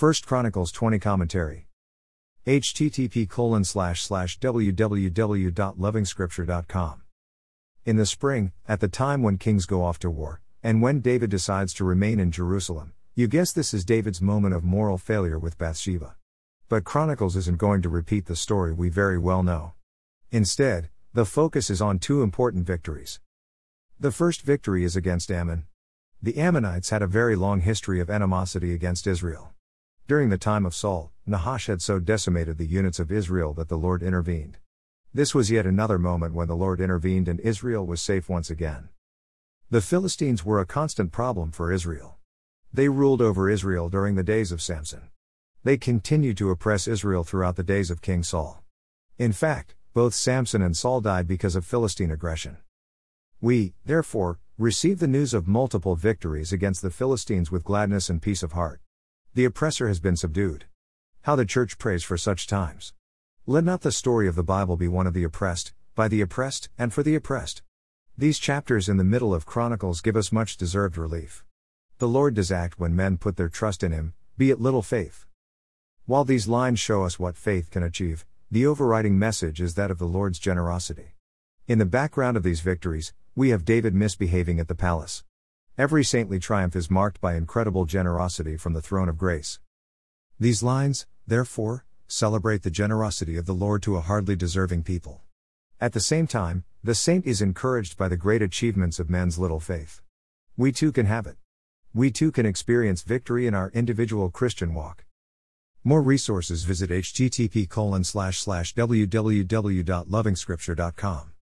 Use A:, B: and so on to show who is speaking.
A: 1 Chronicles 20 Commentary. http colon slash slash www.lovingscripture.com. In the spring, at the time when kings go off to war, and when David decides to remain in Jerusalem, you guess this is David's moment of moral failure with Bathsheba. But Chronicles isn't going to repeat the story we very well know. Instead, the focus is on two important victories. The first victory is against Ammon. The Ammonites had a very long history of animosity against Israel. During the time of Saul, Nahash had so decimated the units of Israel that the Lord intervened. This was yet another moment when the Lord intervened and Israel was safe once again. The Philistines were a constant problem for Israel. They ruled over Israel during the days of Samson. They continued to oppress Israel throughout the days of King Saul. In fact, both Samson and Saul died because of Philistine aggression. We, therefore, receive the news of multiple victories against the Philistines with gladness and peace of heart. The oppressor has been subdued. How the church prays for such times. Let not the story of the Bible be one of the oppressed, by the oppressed, and for the oppressed. These chapters in the middle of Chronicles give us much deserved relief. The Lord does act when men put their trust in Him, be it little faith. While these lines show us what faith can achieve, the overriding message is that of the Lord's generosity. In the background of these victories, we have David misbehaving at the palace. Every saintly triumph is marked by incredible generosity from the throne of grace. These lines, therefore, celebrate the generosity of the Lord to a hardly deserving people. At the same time, the saint is encouraged by the great achievements of men's little faith. We too can have it. We too can experience victory in our individual Christian walk. More resources visit http www.lovingscripture.com.